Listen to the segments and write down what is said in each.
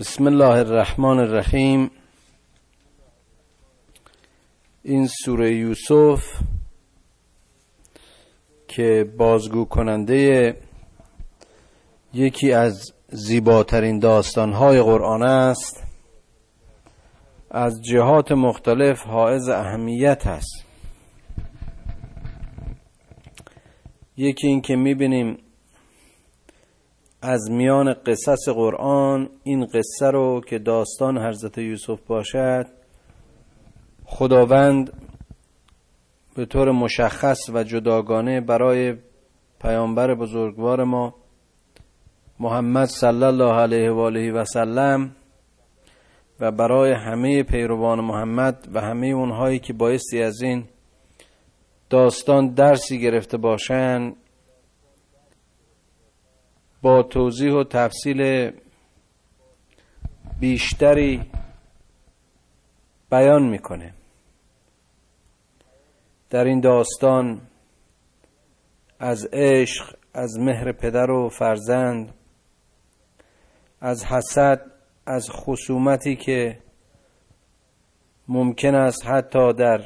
بسم الله الرحمن الرحیم. این سوره یوسف که بازگو کننده یکی از زیباترین داستانهای قرآن است از جهات مختلف حائز اهمیت است. یکی این که می‌بینیم از میان قصص قرآن این قصه رو که داستان حضرت یوسف باشد خداوند به طور مشخص و جداگانه برای پیامبر بزرگوار ما محمد صلی الله علیه و آله و سلم و برای همه پیروان محمد و همه اونهایی که بایستی از این داستان درسی گرفته باشند با توضیح و تفصیل بیشتری بیان می‌کنه. در این داستان از عشق از مهر پدر و فرزند از حسد از خصومتی که ممکن است حتی در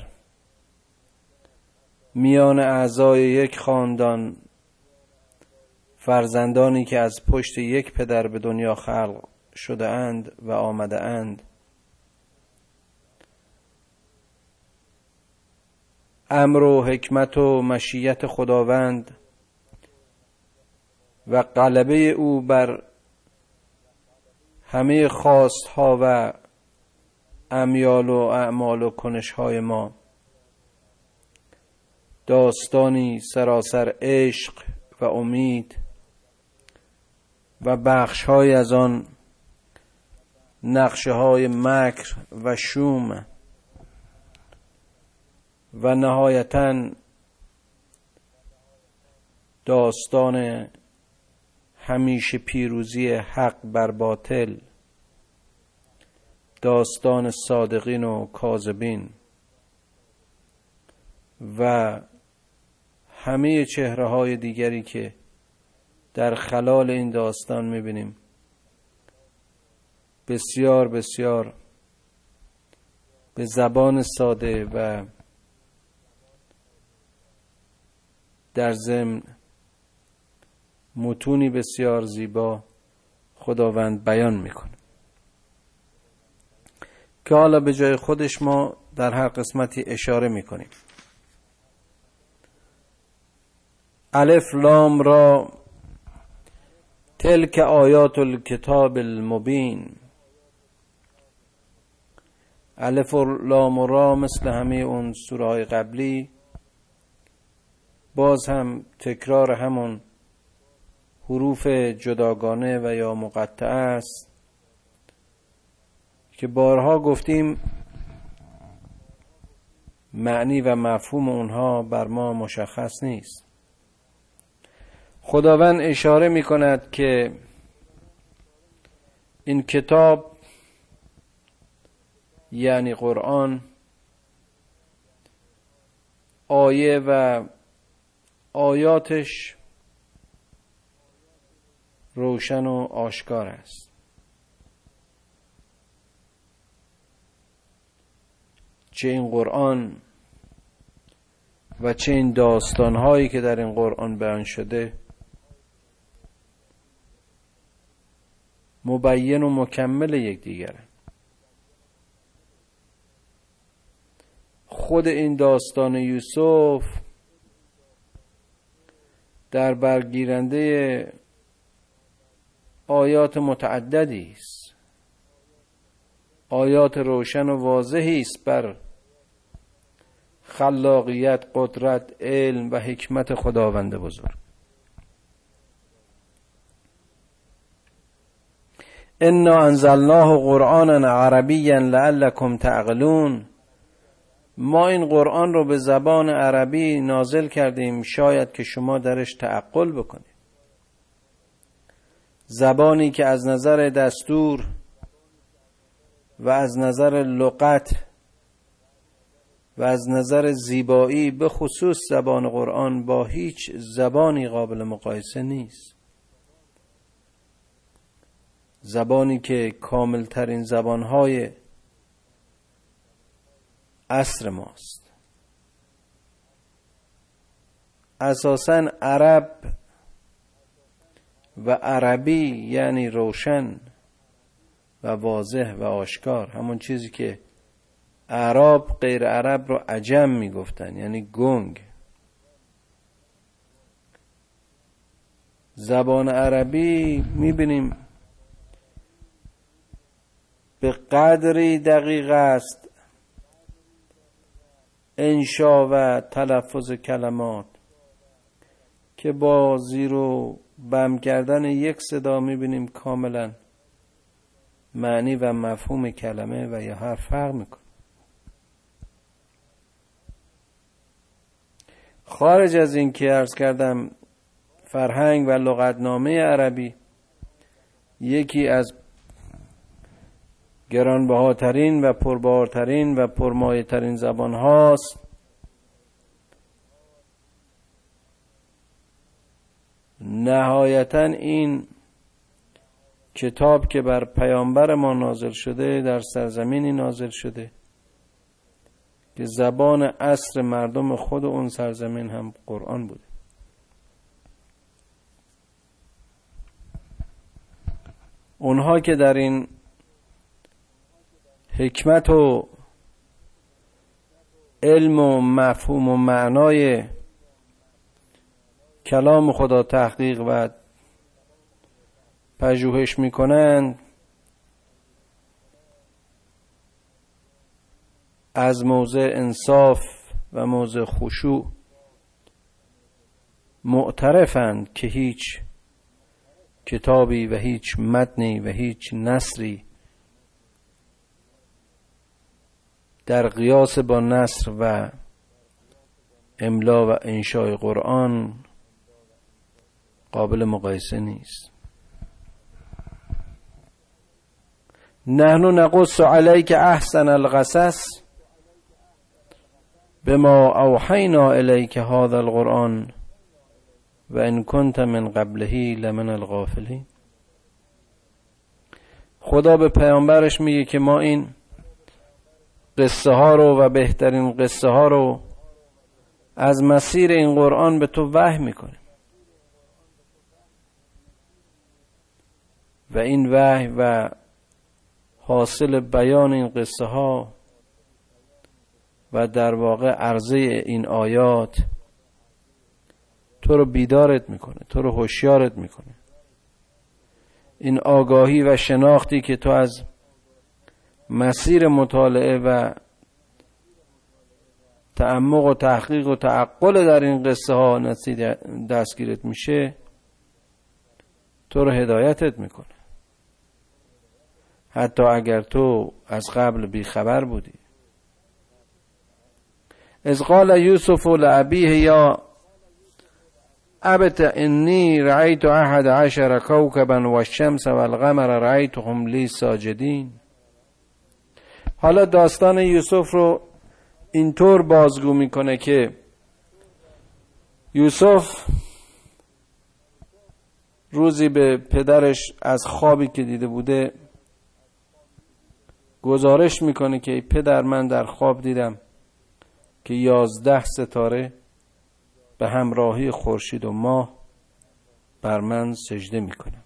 میان اعضای یک خاندان فرزندانی که از پشت یک پدر به دنیا خلق شده اند و آمده اند. امر و حکمت و مشیت خداوند و غلبه او بر همه خواست ها و امیال و اعمال و کنش های ما. داستانی سراسر عشق و امید و بخش های از آن نقشه های مکر و شوم و نهایتا داستان همیشه پیروزی حق بر باطل داستان صادقین و کاذبین و همه چهره های دیگری که در خلال این داستان می‌بینیم. بسیار بسیار به زبان ساده و در ضمن متونی بسیار زیبا خداوند بیان می‌کنه. که حالا به جای خودش ما در هر قسمتی اشاره می‌کنیم. الف لام را تلک آیات الکتاب المبین. الف و لام را مثل همه اون سوره های قبلی. باز هم تکرار همون حروف جداگانه و یا مقطع است که بارها گفتیم معنی و مفهوم اونها بر ما مشخص نیست. خداوند اشاره می کند که این کتاب یعنی قرآن آیه و آیاتش روشن و آشکار است. چه این قرآن و چه این داستانهایی که در این قرآن بیان شده مبین و مکمل یکدیگرند خود این داستان یوسف در برگیرنده آیات متعددی است. آیات روشن و واضحی است بر خلاقیت قدرت علم و حکمت خداوند بزرگ. انا انزلناه قرآنا عربیا لعلكم تعقلون ما این قرآن رو به زبان عربی نازل کردیم شاید که شما درش تعقل بکنید زبانی که از نظر دستور و از نظر لغت و از نظر زیبایی به خصوص زبان قرآن با هیچ زبانی قابل مقایسه نیست زبانی که کاملترین زبانهای عصر ماست. اساسا عرب و عربی یعنی روشن و واضح و آشکار. همون چیزی که عرب غیر عرب رو عجم می‌گفتن یعنی گنگ. زبان عربی می‌بینیم به قدری دقیق است. انشا و تلفظ کلمات که با زیر و بم کردن یک صدا می‌بینیم کاملا معنی و مفهوم کلمه و یا حرف فرق می‌کنه. خارج از این که ارز کردم فرهنگ و لغتنامه عربی یکی از گرانبهاترین و پربارترین و پرمایه زبان هاست. نهایتا این کتاب که بر پیامبر ما نازل شده در سرزمینی نازل شده که زبان اصر مردم خود اون سرزمین هم قرآن بوده. اونها که در این حکمت و علم و مفهوم و معنای کلام خدا تحقیق و پژوهش می‌کنند از موضع انصاف و موضع خشوع. معترفند که هیچ کتابی و هیچ متنی و هیچ نصری در قیاس با نصر و املا و انشای قرآن قابل مقایسه نیست. نحن نقص عليك احسن القصص بما اوحینا الیک هذا القرآن و ان کنت من قبله لمن الغافلین. خدا به پیامبرش میگه که ما این قصه ها رو و بهترین قصه ها رو از مسیر این قرآن به تو وحی می‌کنیم. و این وحی و حاصل بیان این قصه ها و در واقع عرضه این آیات تو رو بیدارت می‌کنه تو رو هوشیارت می‌کنه. این آگاهی و شناختی که تو از مسیر مطالعه و تعمق و تحقیق و تعقل در این قصه ها دستگیرت میشه تو رو هدایتت می‌کنه. حتی اگر تو از قبل بیخبر بودی. از قال یوسف لعبیه یا ابت انی رأیت احد عشر کوکبا و الشمس و القمر رأیتهم لی ساجدین. حالا داستان یوسف رو اینطور بازگو می‌کنه که یوسف روزی به پدرش از خوابی که دیده بوده گزارش می‌کنه که پدر من در خواب دیدم که یازده ستاره به همراهی خورشید و ماه بر من سجده می‌کنم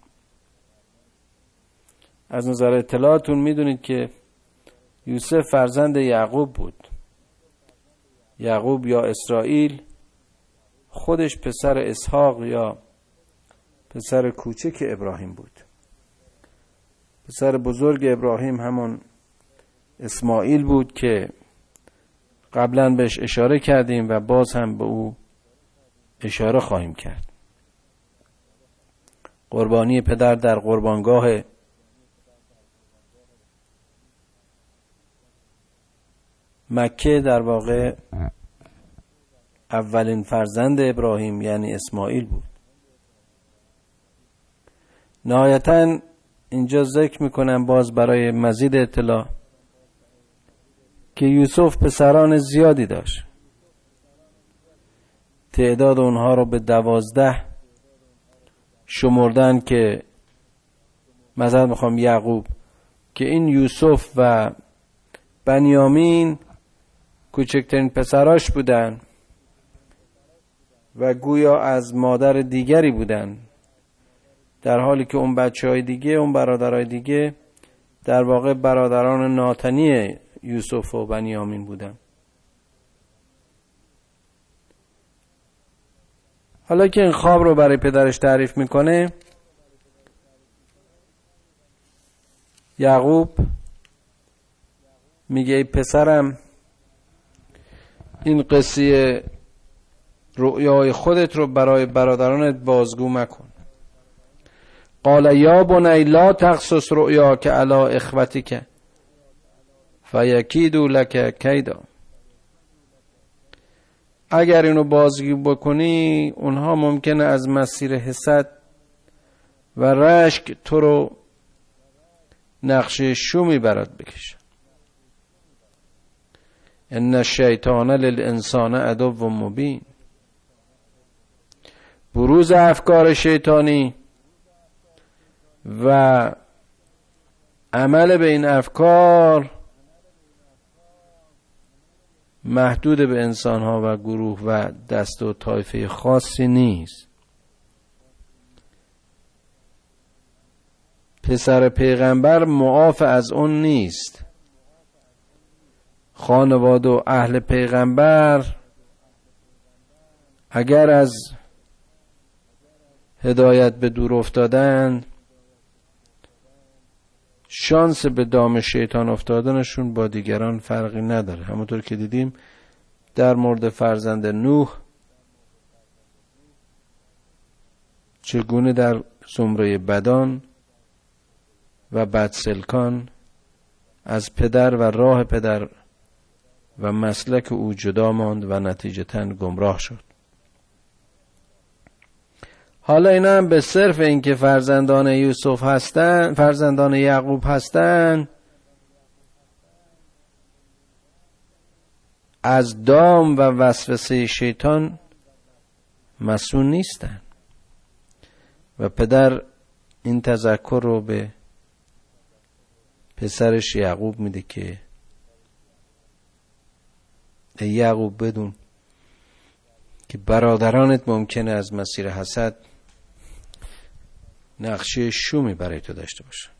از نظر اطلاعاتون می‌دونید که یوسف فرزند یعقوب بود. یعقوب یا اسرائیل خودش پسر اسحاق یا پسر کوچک ابراهیم بود. پسر بزرگ ابراهیم همون اسماعیل بود که قبلا بهش اشاره کردیم و باز هم به او اشاره خواهیم کرد. قربانی پدر در قربانگاه مکه در واقع اولین فرزند ابراهیم یعنی اسماعیل بود. نهایتا اینجا ذکر می‌کنم باز برای مزید اطلاع که یوسف پسران زیادی داشت. تعداد اونها رو به دوازده شمردن که مثلا می‌خوام یعقوب که این یوسف و بنیامین کوچکترین پسراش بودن و گویا از مادر دیگری بودن. در حالی که اون بچه های دیگه اون برادرهای دیگه در واقع برادران ناتنی یوسف و بنیامین بودن. حالا که این خواب رو برای پدرش تعریف می‌کنه یعقوب میگه ای پسرم این قصه رؤیای خودت رو برای برادرانت بازگو مکن. قال یا بنی لا تخصص رؤیا که علا اخوتی که فیکیدو لک کیدا. اگر اینو بازگو بکنی اونها ممکنه از مسیر حسد و رشک تو رو نقشه شومی برات بکشه. ان الشیطان للانسان عدو مبین بروز افکار شیطانی و عمل به این افکار محدود به انسان ها و گروه و دست و طایفه خاصی نیست. پسر پیغمبر معاف از اون نیست. خانواده و اهل پیغمبر اگر از هدایت به دور افتادن شانس به دام شیطان افتادنشون با دیگران فرقی نداره. همونطور که دیدیم در مورد فرزند نوح چگونه در زمره بدان و بدسلکان از پدر و راه پدر و مسلک او جدا ماند و نتیجتا گمراه شد. حالا اینا هم به صرف اینکه فرزندان یوسف هستن فرزندان یعقوب هستن از دام و وسوسه شیطان مسئول نیستن. و پدر این تذکر رو به پسرش یعقوب میده که ای یعقوب بدون که برادرانت ممکنه از مسیر حسد نقشه شومی برای تو داشته باشه.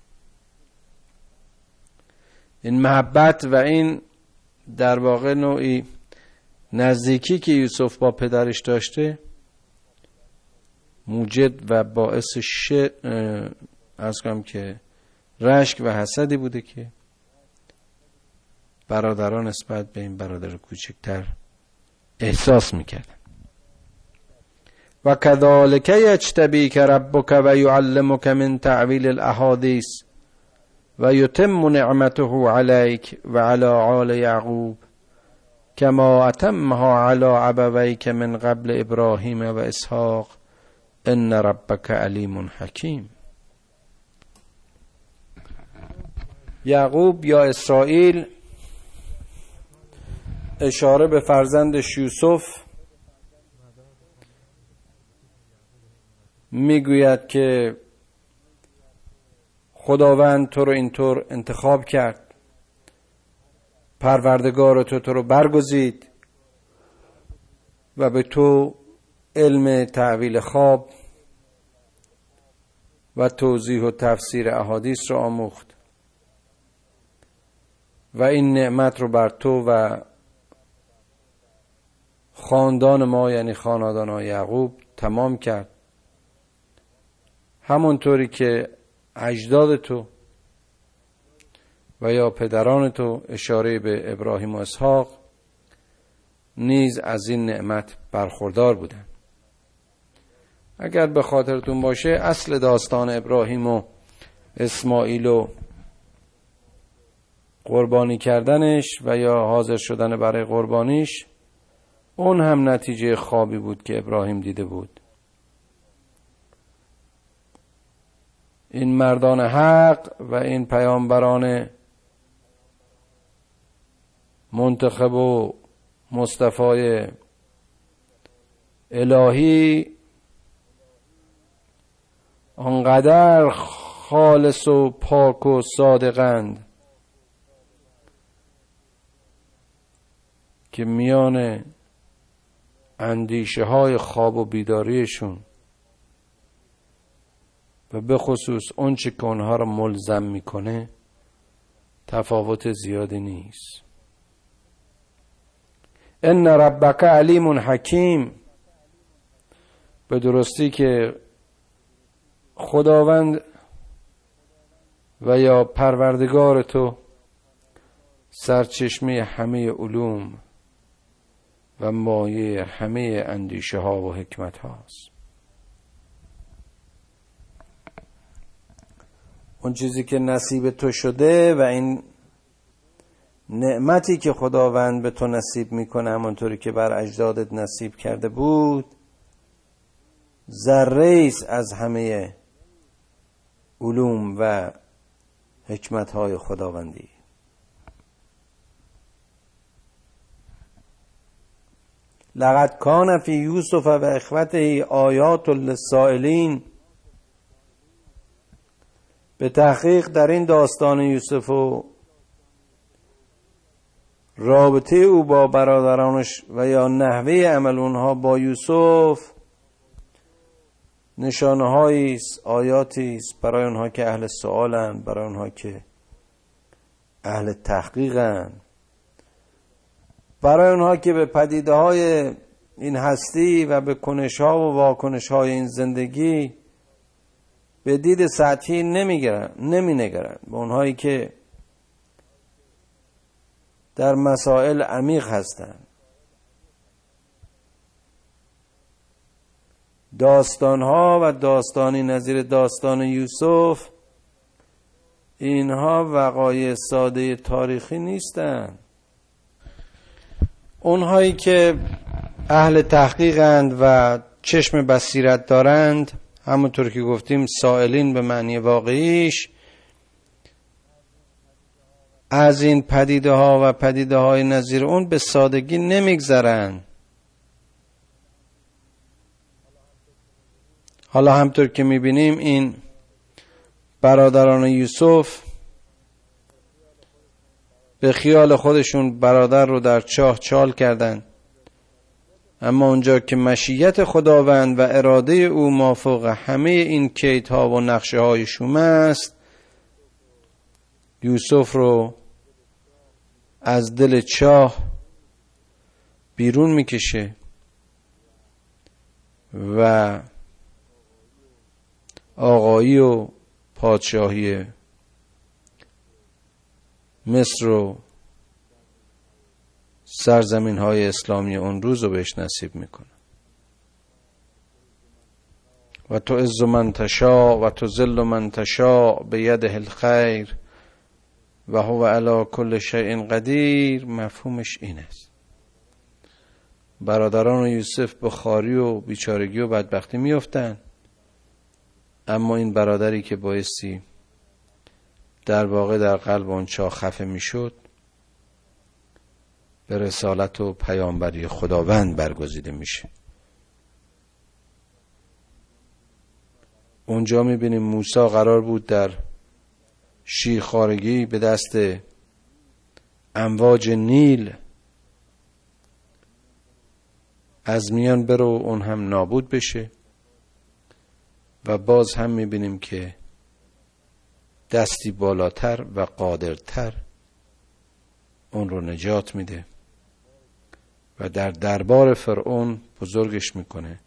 این محبت و این در واقع نوعی نزدیکی که یوسف با پدرش داشته موجد و باعث ش از کنم که رشک و حسدی بوده که برادران نسبت به این برادر کوچکتر احساس می‌کردن. و کذالک یجتبیک ربک و یعلمک من تعویل الاحادیث و یتم نعمته علیک و علی آل یعقوب کما اتمها علی عبویک من قبل ابراهیم و اسحاق ان ربک علیم حکیم. یعقوب یا اسرائیل اشاره به فرزندش یوسف می‌گوید که خداوند تو رو اینطور انتخاب کرد. پروردگار تو تو رو برگزید و به تو علم تعویل خواب و توضیح و تفسیر احادیث رو آموخت. و این نعمت رو بر تو و خاندان ما یعنی خاندان یعقوب تمام کرد. همونطوری که اجداد تو و یا پدران تو اشاره به ابراهیم و اسحاق نیز از این نعمت برخوردار بودن. اگر به خاطرتون باشه اصل داستان ابراهیم و اسماعیل و قربانی کردنش و یا حاضر شدن برای قربانیش اون هم نتیجه خوابی بود که ابراهیم دیده بود. این مردان حق و این پیامبران منتخب و مصطفای الهی آنقدر خالص و پاک و صادقند که میان اندیشه های خواب و بیداریشون. و به خصوص اونچه که اونها رو ملزم می‌کنه تفاوت زیادی نیست. ان ربک علیم حکیم. به درستی که خداوند و یا پروردگار تو سرچشمه همه علوم و مایه همه اندیشه ها و حکمت هاست. اون چیزی که نصیب تو شده و این نعمتی که خداوند به تو نصیب می‌کنه همانطوری که بر اجدادت نصیب کرده بود ذره از همه علوم و حکمت های خداوندی. لقد کان فی یوسف و اخوته آیات للسائلین. به تحقیق در این داستان یوسف و رابطه او با برادرانش و یا نحوه عمل اونها با یوسف نشانه هایی آیاتی است برای اونها که اهل سوالن برای اونها که اهل تحقیقن. برای اونها که به پدیده های این هستی و به کنش ها و واکنش های این زندگی به دید سطحی نمیگرن نمی نگرن به اونهایی که در مسائل عمیق هستند داستان ها و داستانی نظیر داستان یوسف اینها وقایع ساده تاریخی نیستند اونهایی که اهل تحقیقند و چشم بصیرت دارند همونطور که گفتیم سائلین به معنی واقعیش از این پدیده ها و پدیده های نظیر اون به سادگی نمیگذرند. حالا همطور که می‌بینیم این برادران یوسف به خیال خودشون برادر رو در چاه چال کردند اما اونجا که مشیت خداوند و اراده او مافوق همه این کیت ها و نقشه های است یوسف رو از دل چاه بیرون می‌کشه و آقایی و پادشاهی مصر و سرزمین های اسلامی اون روز رو بهش نصیب می‌کنه. و تو عز من تشا و تو ذل من تشا به ید الخیر و هو علا کل شیء قدیر. مفهومش این است. برادران یوسف به خاری و بیچارگی و بدبختی میفتن اما این برادری که بایستی در واقع در قلب اون چا خفه می‌شد به رسالت و پیامبری خداوند برگزیده میشه. اونجا می‌بینیم موسی قرار بود در شیرخارگی به دست امواج نیل از میان برو اون هم نابود بشه. و باز هم می‌بینیم که دستی بالاتر و قادرتر اون رو نجات میده و در دربار فرعون بزرگش می‌کنه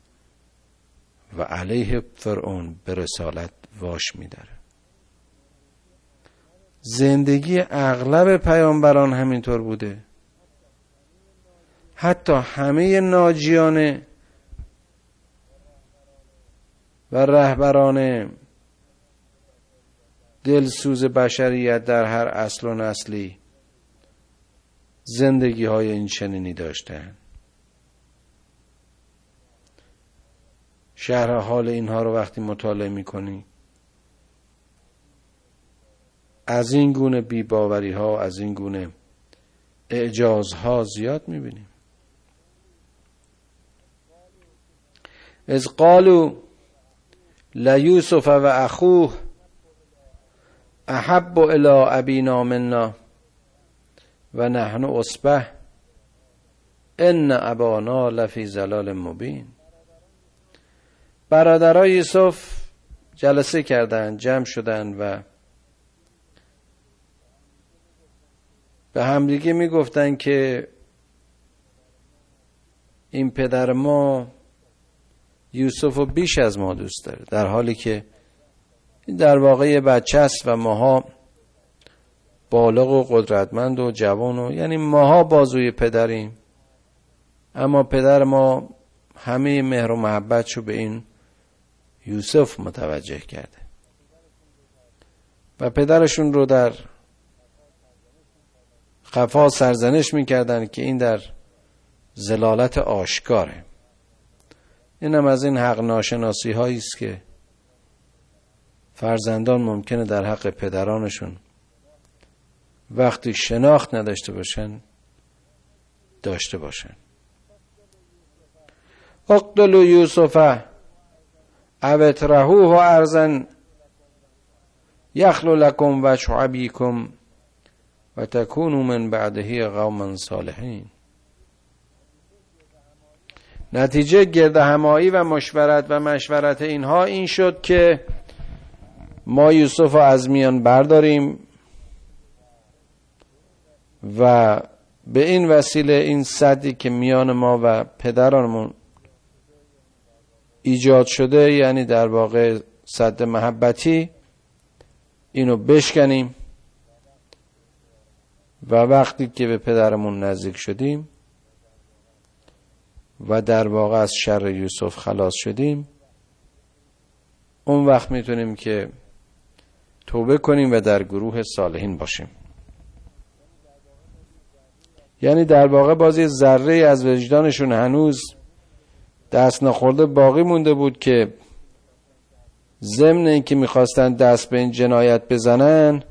و علیه فرعون به رسالت واش میداره. زندگی اغلب پیامبران همینطور بوده. حتی همه ناجیان و رهبران دلسوز بشریت در هر اصل و نسلی زندگی های این چنینی داشتن. شهر حال اینها رو وقتی مطالعه می‌کنی از این گونه بیباوری ها از این گونه اعجاز ها زیاد می‌بینیم از قالو لیوسف و اخوه احب الى ابینا منا و نحن اصبح ان ابانا لفی زلال مبین. برادرای یوسف جلسه کردند جمع شدند و به همدیگه می‌گفتن که این پدر ما یوسف رو بیش از ما دوست داره در حالی که در واقع بچه است و ماها بالغ و قدرتمند و جوان و یعنی ماها بازوی پدریم. اما پدر ما همه مهر و محبتشو به این یوسف متوجه کرده. و پدرشون رو در قفا سرزنش می‌کردن که این در زلالت آشکاره. اینم از این حق ناشناسی هایی است که فرزندان ممکنه در حق پدرانشون وقتی شناخت نداشته باشن داشته باشن. اقتلوا یوسف او اطرحوه ارزن یخلو لکم و شعبیکم و تکونو من بعدهی قوما صالحین. نتیجه گرد همایی و مشورت و مشورت اینها این شد که ما یوسف رو از میان برداریم و به این وسیله این صدی که میان ما و پدرانمون ایجاد شده یعنی در واقع صد محبتی اینو بشکنیم و وقتی که به پدرمون نزدیک شدیم و در واقع از شر یوسف خلاص شدیم اون وقت می‌تونیم که توبه کنیم و در گروه صالحین باشیم. یعنی در واقع بازی ذره از وجدانشون هنوز دست نخورده باقی مونده بود که ضمن اینکه می‌خواستن دست به این جنایت بزنن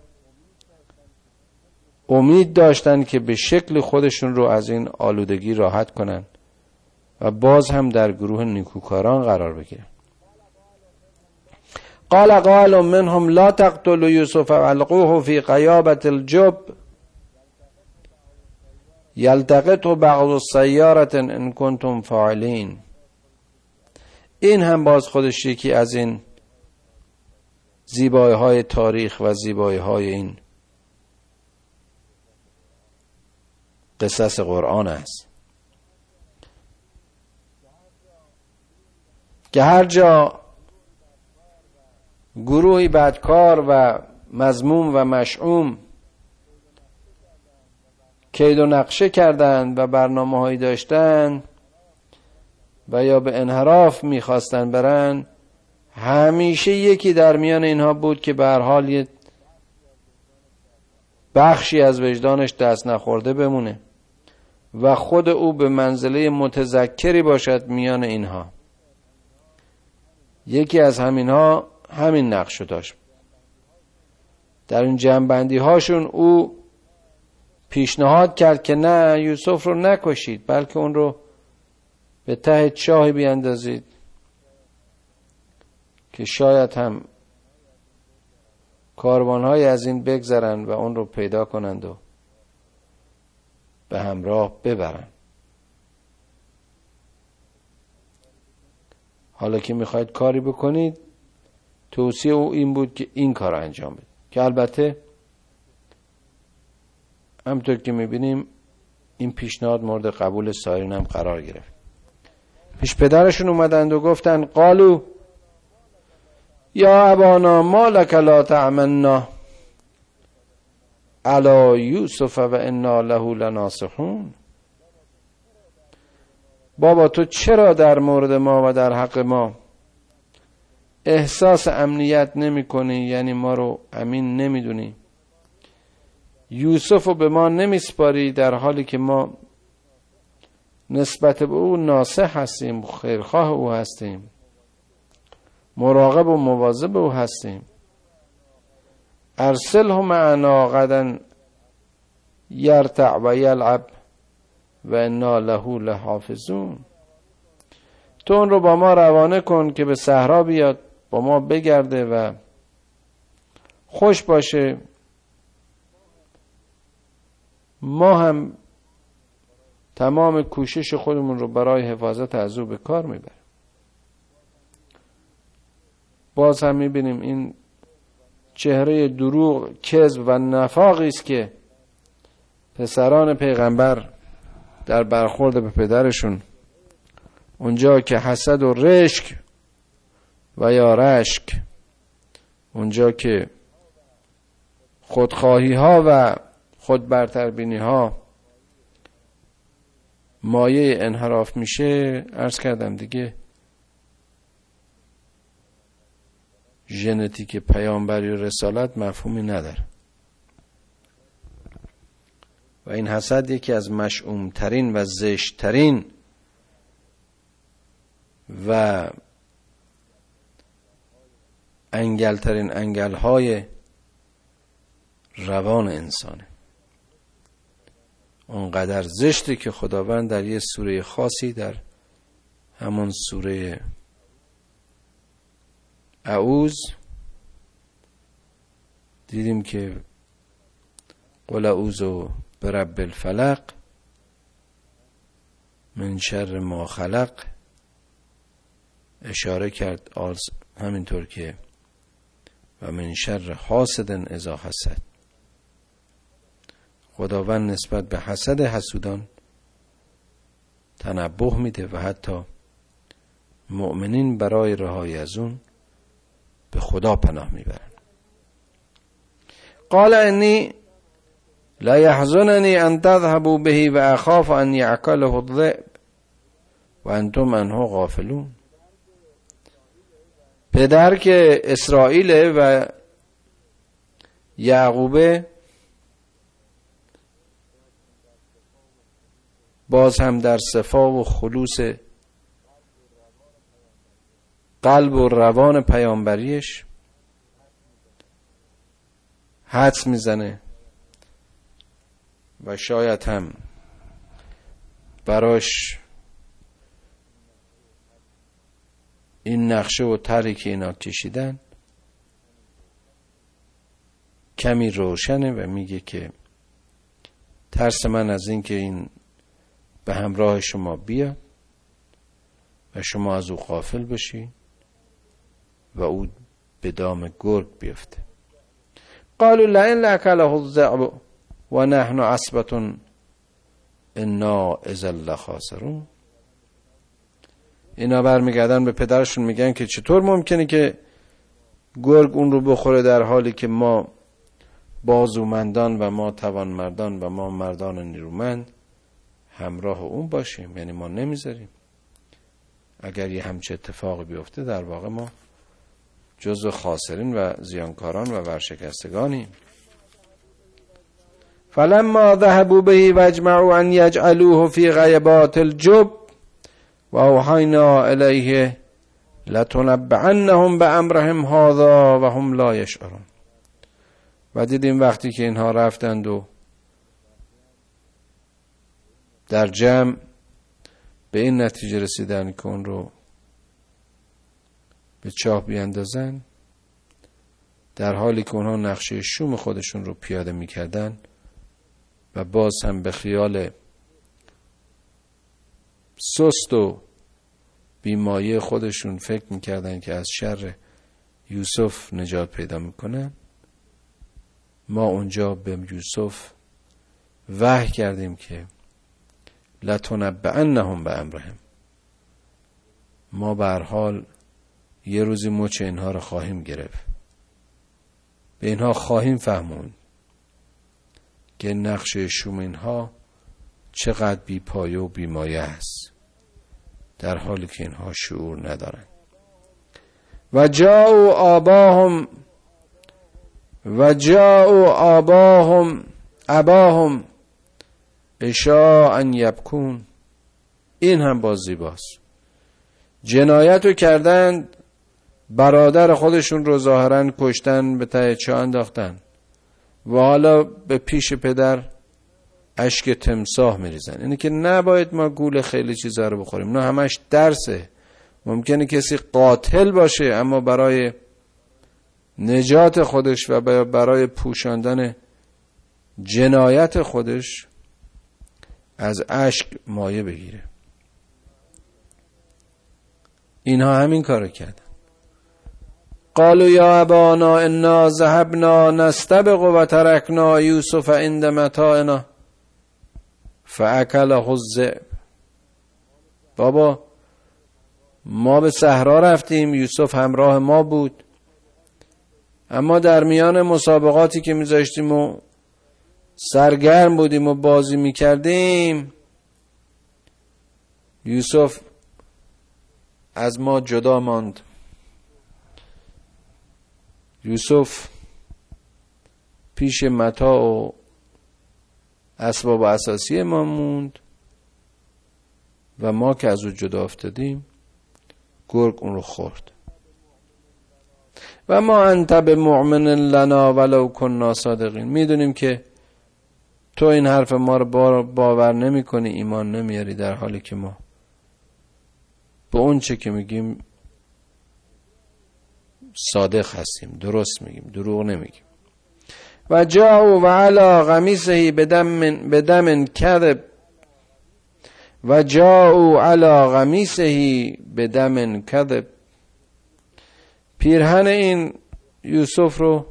امید داشتن که به شکل خودشون رو از این آلودگی راحت کنن و باز هم در گروه نیکوکاران قرار بگیرن. قال قال منهم لا تقتلوا یوسف والقوه في قیابت الجب. یلتقط بعض السیارت ان کنتم فاعلین این هم باز خودش یکی از این زیبایی های تاریخ و زیبایی های این قصص قرآن است. که هر جا گروهی بدکار و مزموم و مشعوم کید و نقشه کردند و برنامه هایی داشتند و یا به انحراف می‌خواستن برن همیشه یکی در میان اینها بود که به حال یه بخشی از وجدانش دست نخورده بمونه و خود او به منزله متذکری باشد میان اینها. یکی از همینها همین نقشو داشت. در این جنبندی هاشون او پیشنهاد کرد که نه یوسف رو نکشید بلکه اون رو به ته چاهی بیاندازید که شاید هم کاروانهای از این بگذرند و اون رو پیدا کنند و به همراه ببرند حالا که می‌خواید کاری بکنید توصیه او این بود که این کار انجام بدید که البته همطور که می‌بینیم این پیشنهاد مورد قبول سایرین هم قرار گرفت. پیش پدرشون اومدند و گفتن قالو یا ابانا ما لک لا تعمنا علا یوسف و انا له لناصحون. بابا تو چرا در مورد ما و در حق ما احساس امنیت نمی کنی یعنی ما رو امین نمی‌دونی یوسف رو به ما نمیسپاری در حالی که ما نسبت به او ناسه هستیم خیرخواه او هستیم. مراقب و مواظب او هستیم. ارسله معنا غدا یرتع و یلعب و انا له لحافظون. تو اون رو با ما روانه کن که به صحرا بیاد. ما بگرده و خوش باشه. ما هم تمام کوشش خودمون رو برای حفاظت از او به کار می‌بریم. باز هم می‌بینیم این چهره دروغ کذب و نفاقی است که پسران پیغمبر در برخورد به پدرشون اونجا که حسد و رشک و یا رشک. اونجا که خودخواهی ها و خود برتربینی ها مایه انحراف میشه ارز کردم دیگه ژنتیک پیامبری و رسالت مفهومی نداره. و این حسد یکی از مشعومترین و زشتترین و انگلترین انگل های روان انسانه. اونقدر زشته که خداوند در یه سوره خاصی در همون سوره اعوز دیدیم که قل اعوذ برب الفلق من شر ما خلق اشاره کرد همینطور که و من شر حاسد اذا حسد. خداوند نسبت به حسد حسودان تنبه میده و حتی مؤمنین برای رهایی از اون به خدا پناه می‌برن. قال انی لا يحزنني ان تذهبوا به و اخاف ان يعقله الذئب و انتم عنه غافلون. پدر که اسرائیل و یعقوبه باز هم در صفا و خلوص قلب و روان پیامبریش حدس می‌زنه و شاید هم براش این نقشه و طرحی که اینا کشیدن کمی روشنه و میگه که ترس من از اینکه این به همراه شما بیاد و شما از او قافل بشی و او به دام گرگ بیفته. قالوا لئن لاكله الذئب و نحن عصبة انا اذا لخاسرون. اینا برمیگردن به پدرشون میگن که چطور ممکنه که گرگ اون رو بخوره در حالی که ما بازومندان و ما توانمردان و ما مردان نیرومند همراه اون باشیم یعنی ما نمی‌ذاریم. اگر یه همچه اتفاقی بیفته در واقع ما جزو خاسرین و زیانکاران و ورشکستگانیم. فلما ذهبوا به واجمعوا ان يجعلوه في غیبات الجب و اوحینا الیه لتنبعنهم به امرهم هذا و هم لا یشعرون و دیدیم وقتی که اینها رفتند و در جمع به این نتیجه رسیدن که اون رو به چاه بیاندازن در حالی که اونها نقشه شوم خودشون رو پیاده می‌کردن و باز هم به خیال سست و بیمایه خودشون فکر می‌کردن که از شر یوسف نجات پیدا می‌کنن ما اونجا به یوسف وحی کردیم که لتنبعنهم به امرهم. ما به حال یه روزی مچ اینها رو خواهیم گرفت. به اینها خواهیم فهمون که نقش شوم اینها چقدر بی پایه و بیمایه است. در حالی که اینها شعور ندارن و جاءوا آباهم و جاءوا آباهم اباهم ان یبکون. این هم باز زیباست. جنایت رو کردند برادر خودشون رو ظاهرا کشتن به ته چه انداختن؟ و حالا به پیش پدر اشک تمساه میریزن. اینه که نباید ما گول خیلی چیزا رو بخوریم. نه همش درسه. ممکنه کسی قاتل باشه اما برای نجات خودش و برای پوشاندن جنایت خودش از اشک مایه بگیره. اینها همین کارو کردن. قالوا یا ابانا انا ذهبنا نستبق و ترکنا یوسف عند متاعنا. فاکله الذئب. بابا ما به صحرا رفتیم یوسف همراه ما بود. اما در میان مسابقاتی که میذاشتیم و سرگرم بودیم و بازی می‌کردیم یوسف از ما جدا ماند. یوسف پیش متا و اسباب اساسی ما موند و ما که از او جدا افتادیم گرگ اون رو خورد. و ما انت به مؤمن لنا ولو کننا صادقین. می‌دونیم که تو این حرف ما رو باور نمی کنی ایمان نمیاری در حالی که ما به اون چه که میگیم صادق هستیم درست میگیم دروغ نمیگیم. و جاءوا و علا غمیسه بدم بدم کذب. و جاءوا علا غمیسه بدم کذب. پیرهن این یوسف رو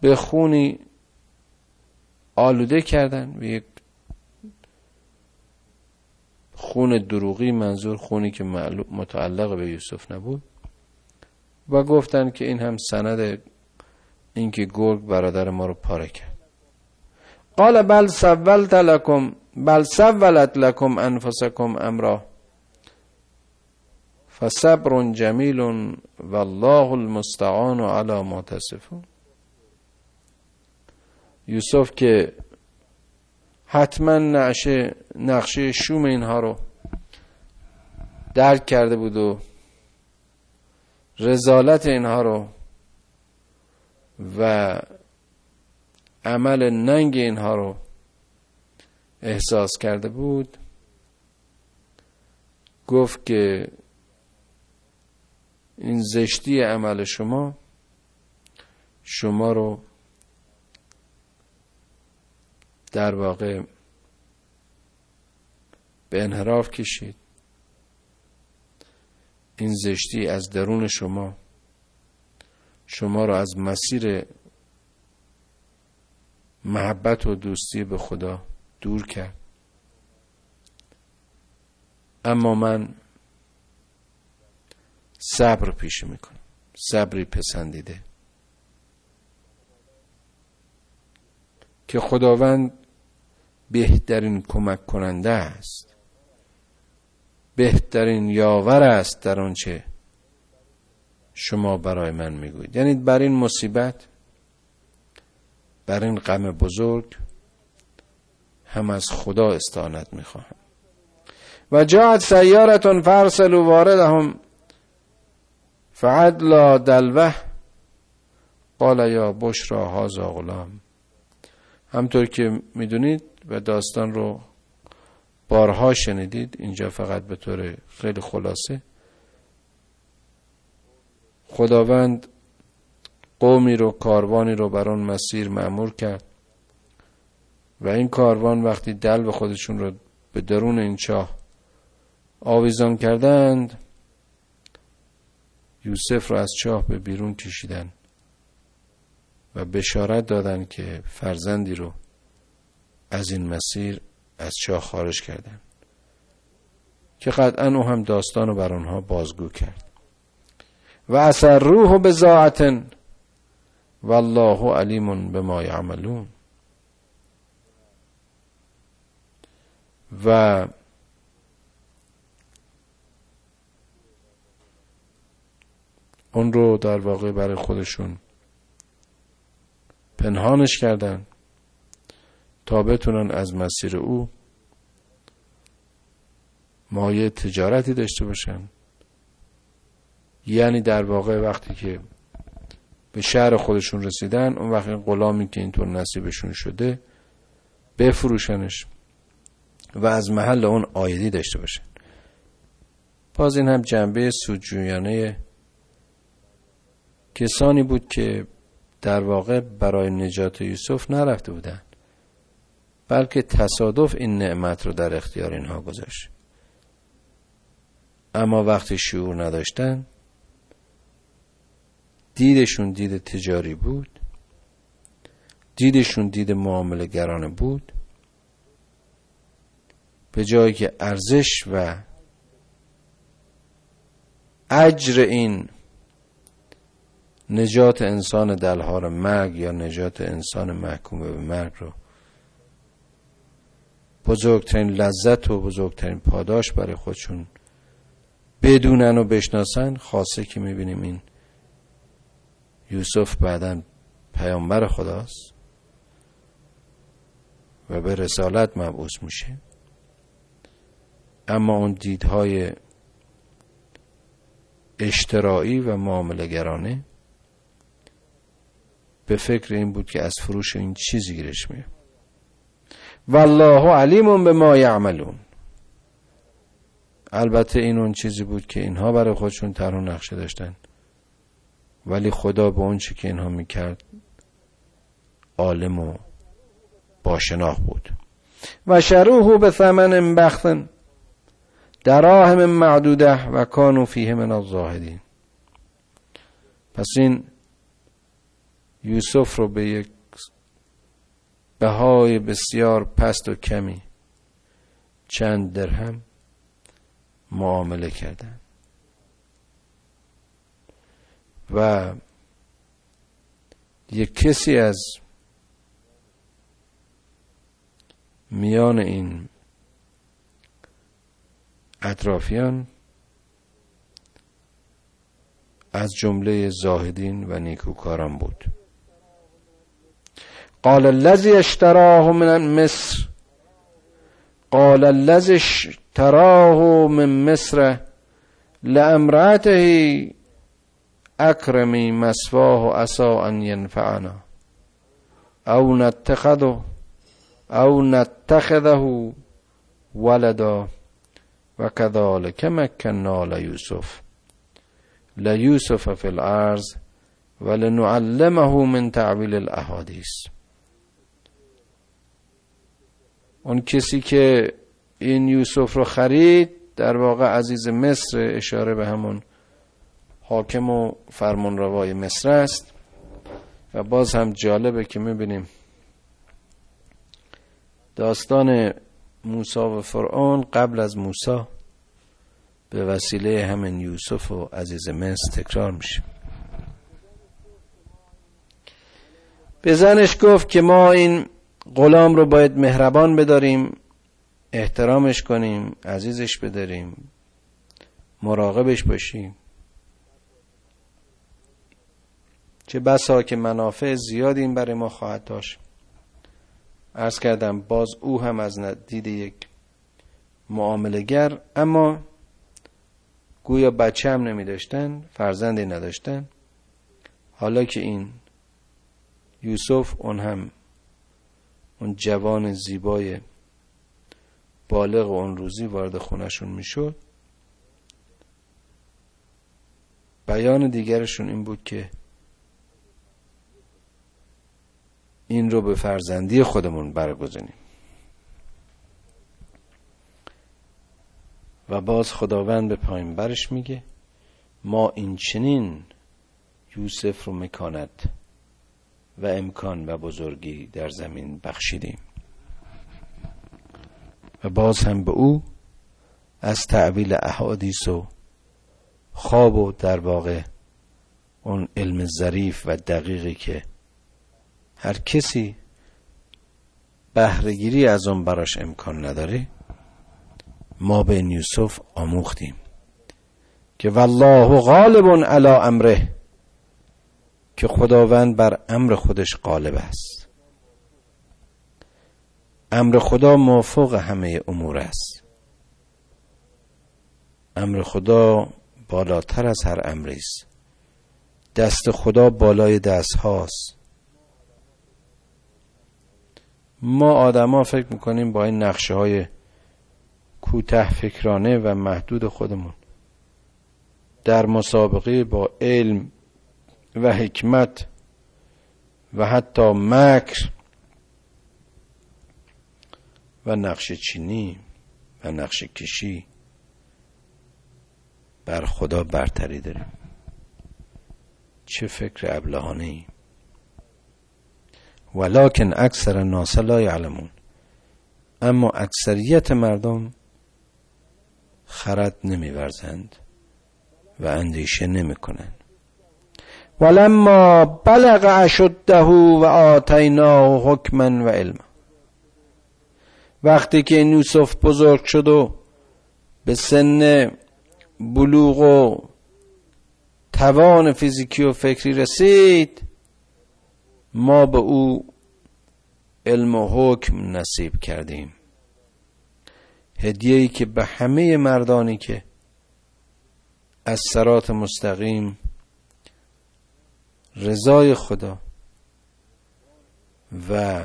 به خونی آلوده کردن به یک خون دروغی منظور خونی که متعلق به یوسف نبود. و گفتن که این هم سند اینکه گرگ برادر ما رو پاره کرد. قال بل سولت لکم بل سولت لکم انفسکم امرا. فصبر جمیل والله المستعان على ما تصفون. یوسف که حتما نقشه نقشه شوم اینها رو درک کرده بود و رزالت اینها رو و عمل ننگ اینها رو احساس کرده بود گفت که این زشتی عمل شما شما رو در واقع به انحراف کشید. این زشتی از درون شما شما را از مسیر محبت و دوستی به خدا دور کرد. اما من صبر پیش می‌کنم صبری پسندیده. که خداوند بهترین کمک کننده است. بهترین یاور است در آنچه شما برای من می‌گویید یعنی بر این مصیبت بر این غم بزرگ هم از خدا استانت می‌خواهم. و جاعت سیارتون فرسل و واردهم فعدلا دلوه. قال یا بشرا هازا غلام. همطور که می‌دونید و داستان رو بارها شنیدید اینجا فقط به طور خیلی خلاصه. خداوند قومی رو کاروانی رو بر آن مسیر معمور کرد و این کاروان وقتی دل به خودشون رو به درون این چاه آویزان کردند یوسف رو از چاه به بیرون کشیدن و بشارت دادن که فرزندی رو از این مسیر از چاه خارج کردن که قطعا او هم داستان رو بر آنها بازگو کرد. و اثر روح به زاعتن والله علیم به ما یعملون. و اون رو در واقع برای خودشون پنهانش کردن تا بتونن از مسیر او مایه تجارتی داشته باشن. یعنی در واقع وقتی که به شهر خودشون رسیدن اون وقت غلامی که اینطور نصیبشون شده بفروشنش و از محل اون آیدی داشته باشن. باز این هم جنبه سودجویانه کسانی بود که در واقع برای نجات یوسف نرفته بودن بلکه تصادف این نعمت رو در اختیار اینها گذاشت. اما وقتی شعور نداشتن دیدشون دید تجاری بود. دیدشون دید معامله گرانه بود. به جایی که ارزش و اجر این نجات انسان دلهار مرگ یا نجات انسان محکوم به مرگ رو بزرگترین لذت و بزرگترین پاداش برای خودشون بدونن و بشناسن خاصه که می‌بینیم این یوسف بعدا پیامبر خداست و به رسالت مبعوث میشه. اما اون دیدهای اشترایی و معاملگرانه به فکر این بود که از فروش این چیزی گیرش میاد والله علیم به ما یعملون. البته این اون چیزی بود که اینها برای خودشون طرح نقشه داشتن. ولی خدا به اون چی که اینها می‌کرد عالم و باشناخ بود. و شروه به ثمن بختن دراهم معدوده و کانو فیه من الزاهدین پس این یوسف رو به یک بهای بسیار پست و کمی چند درهم معامله کردن. و یک کسی از میان این اطرافیان از جمله زاهدین و نیکوکاران بود. قال الذي اشتراه من مصر قال الذي اشتراه من مصر لامرأته اکرمی مسواه اسا ان ینفعنا او نتخذه او نتخذه ولدا. و كذلك مكنا ليوسف. ليوسف في الارض ولنعلمه من تعویل الاحادیث اون کسی که این یوسف رو خرید در واقع عزیز مصر اشاره به همون حاکم و فرمانروای مصر است. و باز هم جالبه که می‌بینیم داستان موسی و فرعون قبل از موسی به وسیله همین یوسف و عزیز مصر تکرار میشه. به زنش گفت که ما این غلام رو باید مهربان بداریم احترامش کنیم عزیزش بداریم مراقبش باشیم. چه بسا که منافع زیادی این برای ما خواهد داشت. ارز کردم باز او هم از دید یک معاملگر اما گویا بچه هم نمی داشتن فرزندی نداشتن. حالا که این یوسف اون هم اون جوان زیبای بالغ اون روزی وارد خونشون می‌شد. بیان دیگرشون این بود که این رو به فرزندی خودمون برگزینیم. و باز خداوند به پایین برش میگه ما این چنین یوسف رو مکاند و امکان و بزرگی در زمین بخشیدیم. و باز هم به او از تعویل احادیث و خواب و در واقع اون علم ظریف و دقیقی که هر کسی بهرهگیری از اون براش امکان نداره ما به یوسف آموختیم که والله غالب علی امره که خداوند بر امر خودش غالب است. امر خدا موافق همه امور است. امر خدا بالاتر از هر امری است. دست خدا بالای دست هاست ما آدما فکر می‌کنیم با این نقشه های کوته فکرانه و محدود خودمون در مسابقه با علم و حکمت و حتی مکر و نقش چینی و نقش کشی بر خدا برتری داریم. چه فکر ابلهانه ای ولکن اکثر الناس لا یعلمون اما اکثریت مردم خرد نمیورزند و اندیشه نمی‌کنند. ولما بلغ اشده و آتیناه حکما و علما. وقتی که یوسف بزرگ شد و به سن بلوغ و توان فیزیکی و فکری رسید ما به او علم و حکم نصیب کردیم. هدیه‌ای که به همه مردانی که از سرات مستقیم رضای خدا و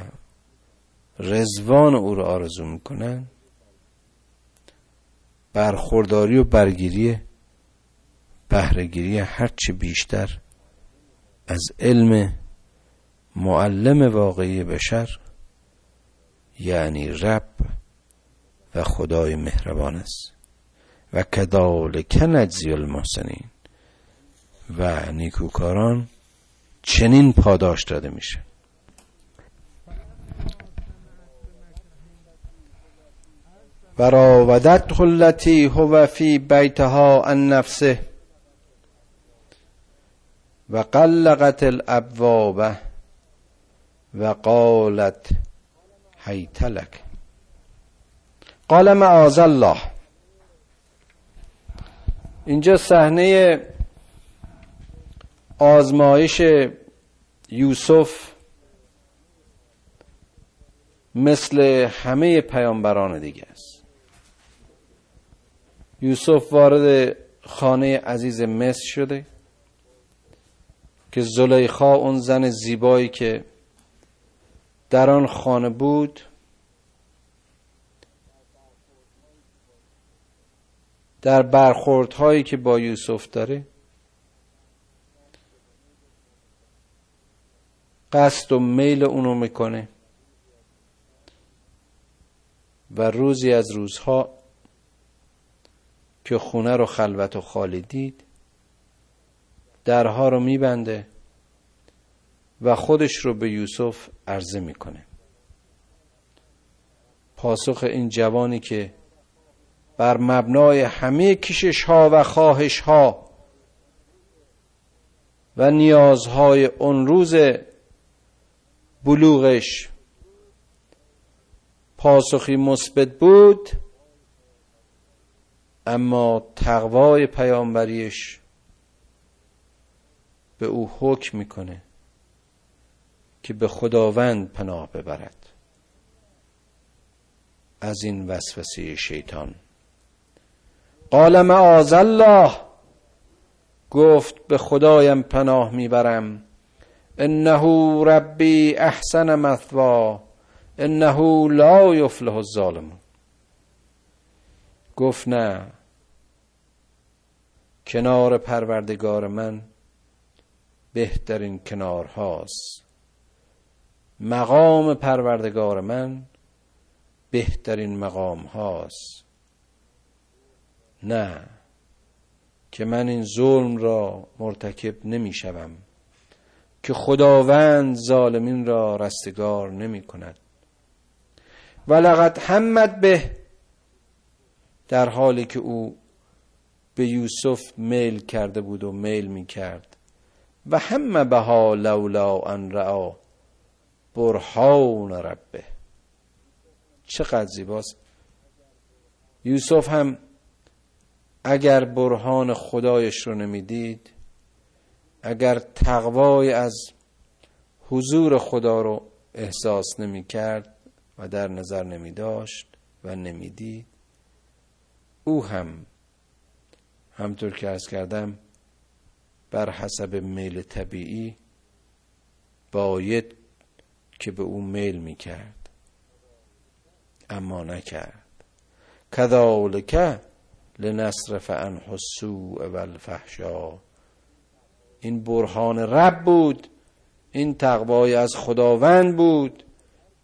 رزوان او را آرزو می‌کنن برخورداری و برگیری بهرهگیری هرچه بیشتر از علم معلم واقعی بشر یعنی رب و خدای مهربان است. و کذالک نجزی المحسنین. و نیکوکاران چنین پاداش داده میشه. و راودت خلتی هو فی بیتها ان نفسه. و قلقت الابواب. و قالت حیتلک قال معاذ الله. اینجا صحنه آزمایش یوسف مثل همه پیامبران دیگه است. یوسف وارد خانه عزیز مصر شده که زلیخا اون زن زیبایی که در آن خانه بود. در برخوردهایی که با یوسف داره. قصد و میل اونو می‌کنه. و روزی از روزها که خونه رو خلوت و خالی دید درها رو میبنده. و خودش رو به یوسف عرضه می‌کنه. پاسخ این جوانی که بر مبنای همه کشش ها و خواهش ها و نیازهای اون روز بلوغش پاسخی مثبت بود اما تقوای پیامبریش به او حکم می‌کنه. که به خداوند پناه ببرد. از این وسوسه شیطان. قال معاذ الله. گفت به خدایم پناه می‌برم. انه ربی احسن مثوا. انه لا یفلح الظالمون. گفت نه. کنار پروردگار من بهترین کنار هاست. مقام پروردگار من بهترین مقام هاست. نه که من این ظلم را مرتکب نمی شوم که خداوند ظالمین را رستگار نمی کند ولقد همت به در حالی که او به یوسف میل کرده بود و میل می کرد و همه بها لولا ان رعا برهان ربه. چقدر زیباست. یوسف هم اگر برهان خدایش رو نمی‌دید اگر تقوای از حضور خدا رو احساس نمی کرد و در نظر نمی داشت و نمی‌دید او هم همطور که ارز کردم بر حسب میل طبیعی باید که به او میل می کرد اما نکرد. کذالک لنصرف عنه السوء و این برهان رب بود. این تقوای از خداوند بود.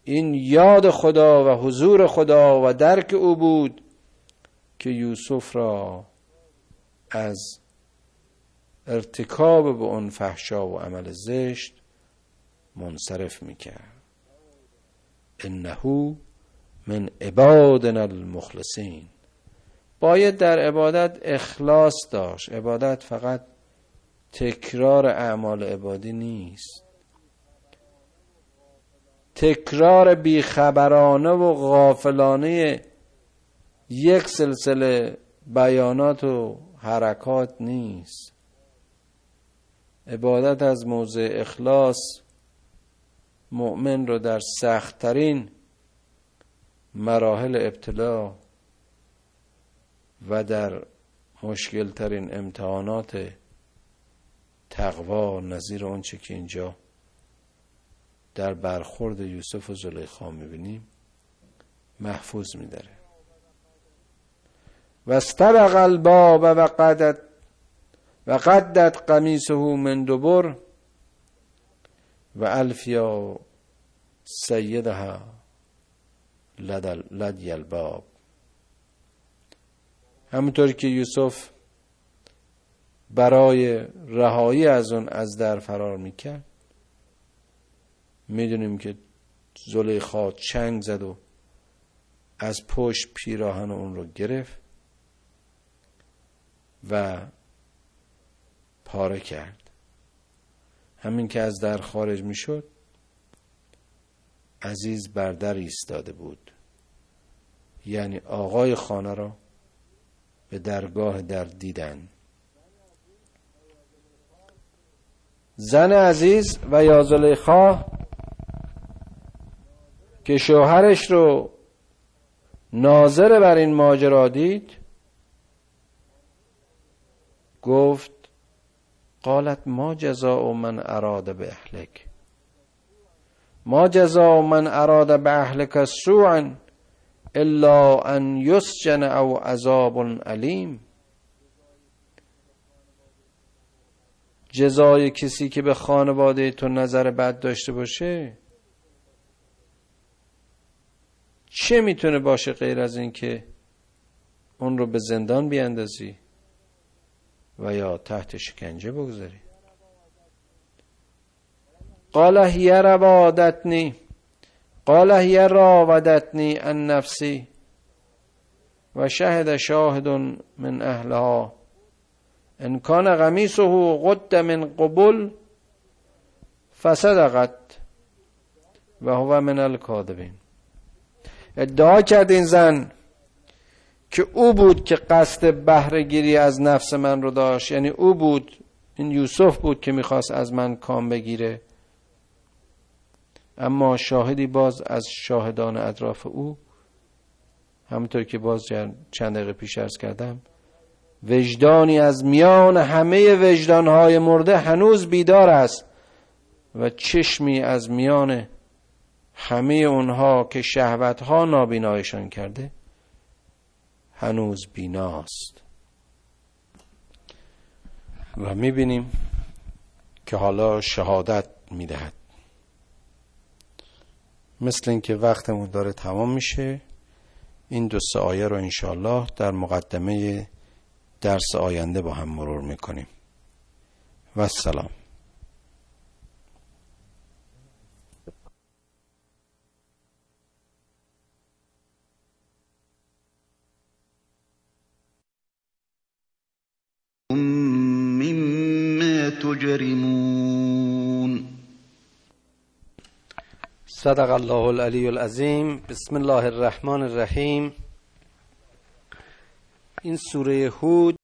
این یاد خدا و حضور خدا و درک او بود که یوسف را از ارتکاب به اون فحشا و عمل زشت منصرف می‌کرد. انه من عبادنا المخلصین. باید در عبادت اخلاص داشت. عبادت فقط تکرار اعمال عبادی نیست. تکرار بیخبرانه و غافلانه یک سلسله بیانات و حرکات نیست. عبادت از موضع اخلاص مؤمن رو در سختترین مراحل ابتلا و در مشکلترین امتحانات تقوا نظیر آنچه که اینجا در برخورد یوسف و زلیخا می‌بینیم محفوظ میداره. و استرق الباب و قدت و قدت قمیسه من دبر و الفیا سیدها لدی الباب همونطور که یوسف برای رهایی از اون از در فرار می‌کرد می‌دونیم که زلیخا چنگ زد و از پشت پیراهن اون رو گرفت و پاره کرد. همین که از در خارج می‌شد عزیز بر در ایستاده بود. یعنی آقای خانه را به درگاه در دیدن. زن عزیز و یا زلیخا که شوهرش رو ناظر بر این ماجرا دید گفت قالت ما جزاء من اراد به اهلک ما جزاء من اراد به اهلک سوعا الا ان یسجن او عذاب علیم جزای کسی که به خانواده تو نظر بد داشته باشه چه می‌تونه باشه غیر از این که اون رو به زندان بیاندازی؟ و یا تحت شکنجه بگذاری. قال هی روادتنی قال هی راودتنی ان نفسی. و شهد شاهد من اهلها. ان کان قمیصه قد من قبل فصدقت و هو من الکاذبین. ادعا کرد این زن که او بود که قصد بهرهگیری از نفس من رو داشت. یعنی او بود این یوسف بود که می‌خواست از من کام بگیره. اما شاهدی باز از شاهدان اطراف او. همونطور که باز چند دقیقه پیش ارز کردم وجدانی از میان همه وجدانهای مرده هنوز بیدار است و چشمی از میان همه اونها که شهوتها نابینایشان کرده هنوز بیناست. و می‌بینیم که حالا شهادت می‌دهد. مثل اینکه وقتمون داره تمام میشه این دو سه آیه رو انشالله در مقدمه درس آینده با هم مرور می‌کنیم. و سلام مما تجرمون. صدق الله العلی العظیم بسم الله الرحمن الرحیم این سوره هود